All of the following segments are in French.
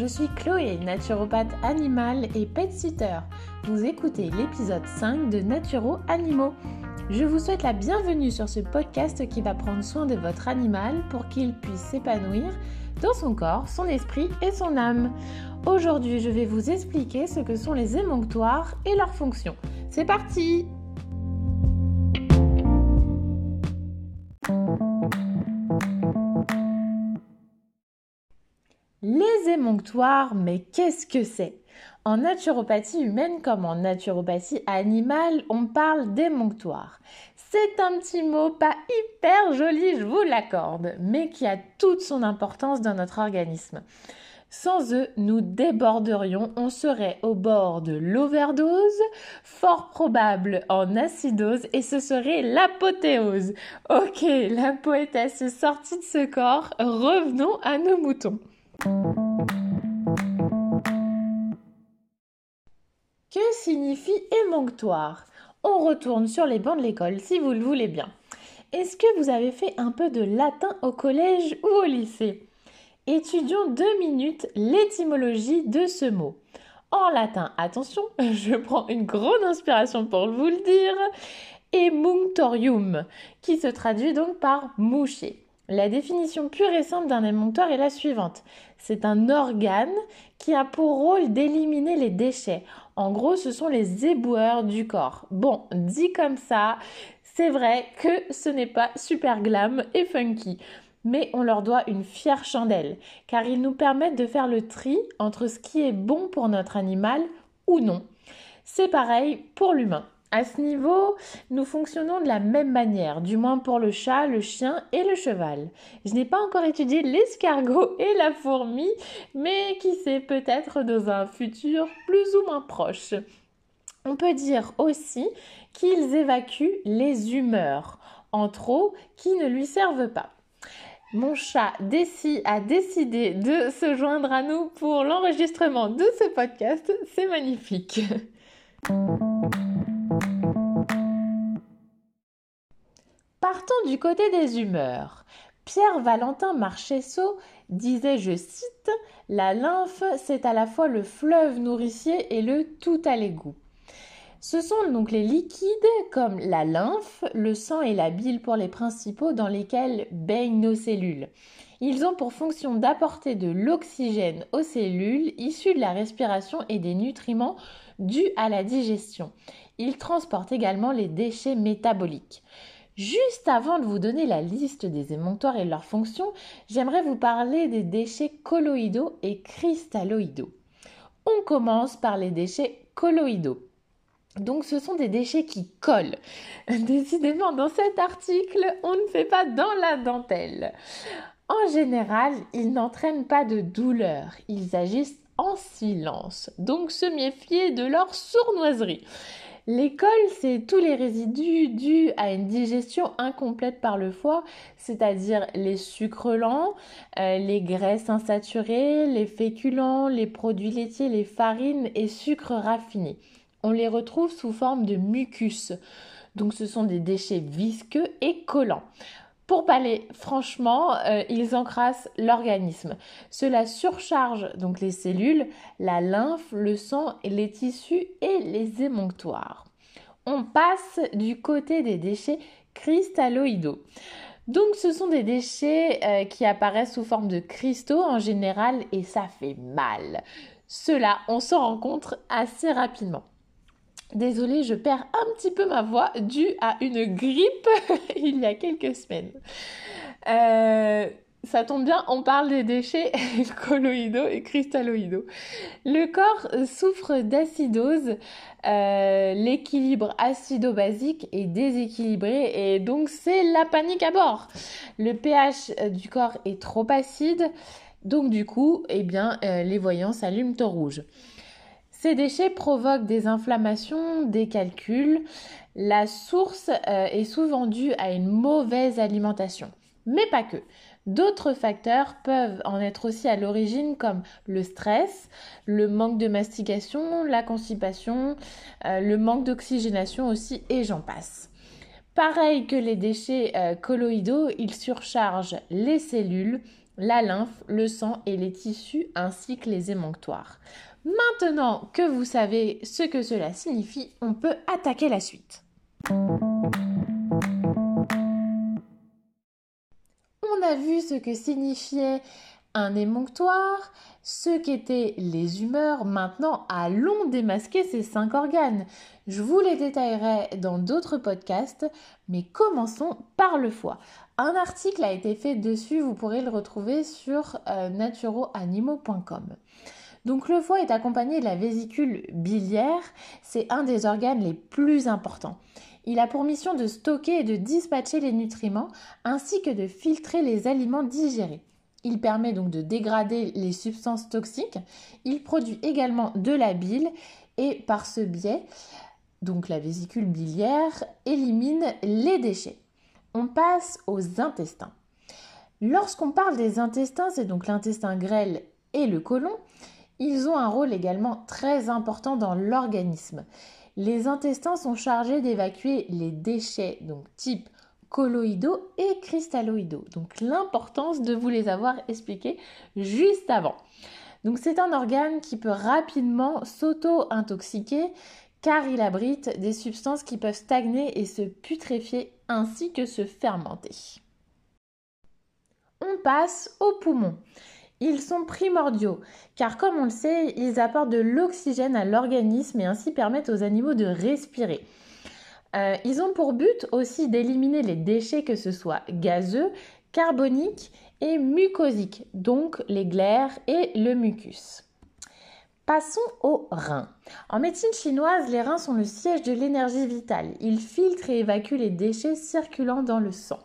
je suis Chloé, naturopathe animale et pet sitter. Vous écoutez l'épisode 5 de Naturo Animaux. Je vous souhaite la bienvenue sur ce podcast qui va prendre soin de votre animal pour qu'il puisse s'épanouir dans son corps, son esprit et son âme. Aujourd'hui, je vais vous expliquer ce que sont les émonctoires et leurs fonctions. C'est parti Les émonctoires, mais qu'est-ce que c'est? En naturopathie humaine comme en naturopathie animale, on parle d'émonctoires. C'est un petit mot pas hyper joli, je vous l'accorde, mais qui a toute son importance dans notre organisme. Sans eux, nous déborderions, on serait au bord de l'overdose, fort probable en acidose, et ce serait l'apothéose. Ok, la poétesse sortie de ce corps, revenons à nos moutons. Que signifie émonctoire? On retourne sur les bancs de l'école si vous le voulez bien. Est-ce que vous avez fait un peu de latin au collège ou au lycée? Étudions deux minutes l'étymologie de ce mot. En latin, attention, je prends une grande inspiration pour vous le dire, emunctorium, qui se traduit donc par moucher. La définition pure et simple d'un émonctoire est la suivante. C'est un organe qui a pour rôle d'éliminer les déchets. En gros, ce sont les éboueurs du corps. Bon, dit comme ça, c'est vrai que ce n'est pas super glam et funky. Mais on leur doit une fière chandelle, car ils nous permettent de faire le tri entre ce qui est bon pour notre animal ou non. C'est pareil pour l'humain. À ce niveau, nous fonctionnons de la même manière, du moins pour le chat, le chien et le cheval. Je n'ai pas encore étudié l'escargot et la fourmi, mais qui sait peut-être dans un futur plus ou moins proche. On peut dire aussi qu'ils évacuent les humeurs en trop qui ne lui servent pas. Mon chat Desi a décidé de se joindre à nous pour l'enregistrement de ce podcast. C'est magnifique. Partons du côté des humeurs. Pierre Valentin Marchesso disait, je cite, La lymphe, c'est à la fois le fleuve nourricier et le tout à l'égout. Ce sont donc les liquides comme la lymphe, le sang et la bile pour les principaux dans lesquels baignent nos cellules. Ils ont pour fonction d'apporter de l'oxygène aux cellules issues de la respiration et des nutriments dus à la digestion. Ils transportent également les déchets métaboliques. Juste avant de vous donner la liste des émonctoires et leurs fonctions, j'aimerais vous parler des déchets colloïdaux et cristalloïdaux. On commence par les déchets colloïdaux. Donc ce sont des déchets qui collent. Décidément, dans cet article, on ne fait pas dans la dentelle. En général, ils n'entraînent pas de douleur. Ils agissent en silence. Donc se méfier de leur sournoiserie. L'école, c'est tous les résidus dus à une digestion incomplète par le foie, c'est-à-dire les sucres lents, euh, les graisses insaturées, les féculents, les produits laitiers, les farines et sucres raffinés. On les retrouve sous forme de mucus. Donc ce sont des déchets visqueux et collants. Pour parler franchement, euh, ils encrassent l'organisme. Cela surcharge donc les cellules, la lymphe, le sang, les tissus et les émonctoires. On passe du côté des déchets cristalloïdaux. Donc ce sont des déchets euh, qui apparaissent sous forme de cristaux en général et ça fait mal. Cela, on s'en rencontre assez rapidement. Désolée, je perds un petit peu ma voix due à une grippe il y a quelques semaines. Euh, ça tombe bien, on parle des déchets colloïdaux et cristalloïdaux. Le corps souffre d'acidose, euh, l'équilibre acido-basique est déséquilibré et donc c'est la panique à bord. Le pH du corps est trop acide, donc du coup, eh bien, euh, les voyants s'allument au rouge. Ces déchets provoquent des inflammations, des calculs. La source euh, est souvent due à une mauvaise alimentation. Mais pas que. D'autres facteurs peuvent en être aussi à l'origine comme le stress, le manque de mastication, la constipation, euh, le manque d'oxygénation aussi et j'en passe. Pareil que les déchets euh, colloïdaux, ils surchargent les cellules, la lymphe, le sang et les tissus ainsi que les émonctoires. Maintenant que vous savez ce que cela signifie, on peut attaquer la suite. On a vu ce que signifiait un émonctoire, ce qu'étaient les humeurs. Maintenant, allons démasquer ces cinq organes. Je vous les détaillerai dans d'autres podcasts, mais commençons par le foie. Un article a été fait dessus, vous pourrez le retrouver sur euh, naturoanimaux.com. Donc le foie est accompagné de la vésicule biliaire, c'est un des organes les plus importants. Il a pour mission de stocker et de dispatcher les nutriments ainsi que de filtrer les aliments digérés. Il permet donc de dégrader les substances toxiques. Il produit également de la bile et par ce biais, donc la vésicule biliaire élimine les déchets. On passe aux intestins. Lorsqu'on parle des intestins, c'est donc l'intestin grêle et le côlon, ils ont un rôle également très important dans l'organisme. Les intestins sont chargés d'évacuer les déchets, donc type colloïdaux et cristalloïdaux. Donc l'importance de vous les avoir expliqués juste avant. Donc c'est un organe qui peut rapidement s'auto-intoxiquer car il abrite des substances qui peuvent stagner et se putréfier ainsi que se fermenter. On passe aux poumons. Ils sont primordiaux car comme on le sait, ils apportent de l'oxygène à l'organisme et ainsi permettent aux animaux de respirer. Euh, ils ont pour but aussi d'éliminer les déchets que ce soit gazeux, carboniques et mucosiques, donc les glaires et le mucus. Passons aux reins. En médecine chinoise, les reins sont le siège de l'énergie vitale. Ils filtrent et évacuent les déchets circulant dans le sang.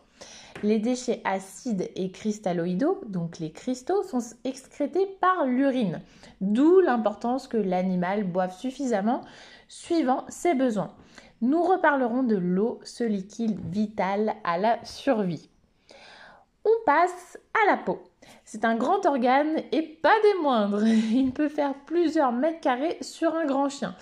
Les déchets acides et cristalloïdaux, donc les cristaux, sont excrétés par l'urine, d'où l'importance que l'animal boive suffisamment suivant ses besoins. Nous reparlerons de l'eau, ce liquide vital à la survie. On passe à la peau. C'est un grand organe et pas des moindres. Il peut faire plusieurs mètres carrés sur un grand chien.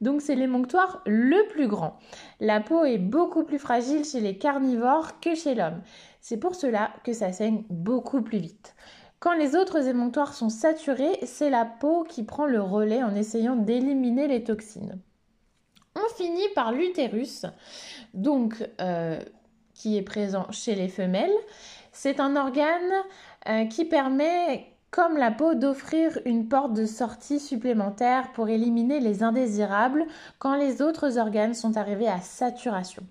Donc c'est l'émonctoire le plus grand. La peau est beaucoup plus fragile chez les carnivores que chez l'homme. C'est pour cela que ça saigne beaucoup plus vite. Quand les autres émonctoires sont saturés, c'est la peau qui prend le relais en essayant d'éliminer les toxines. On finit par l'utérus, donc euh, qui est présent chez les femelles. C'est un organe euh, qui permet comme la peau, d'offrir une porte de sortie supplémentaire pour éliminer les indésirables quand les autres organes sont arrivés à saturation.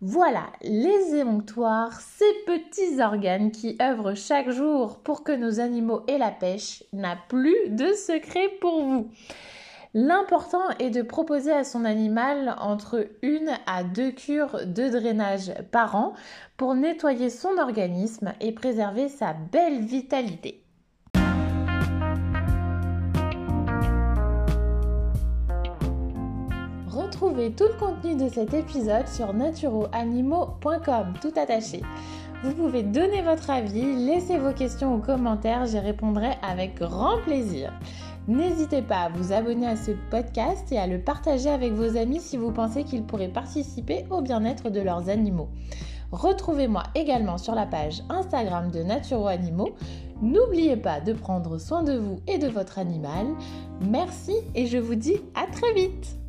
Voilà, les émonctoires, ces petits organes qui œuvrent chaque jour pour que nos animaux aient la pêche, n'a plus de secret pour vous. L'important est de proposer à son animal entre une à deux cures de drainage par an pour nettoyer son organisme et préserver sa belle vitalité. Retrouvez tout le contenu de cet épisode sur naturoanimaux.com, tout attaché. Vous pouvez donner votre avis, laisser vos questions ou commentaires, j'y répondrai avec grand plaisir. N'hésitez pas à vous abonner à ce podcast et à le partager avec vos amis si vous pensez qu'ils pourraient participer au bien-être de leurs animaux. Retrouvez-moi également sur la page Instagram de Naturo Animaux. N'oubliez pas de prendre soin de vous et de votre animal. Merci et je vous dis à très vite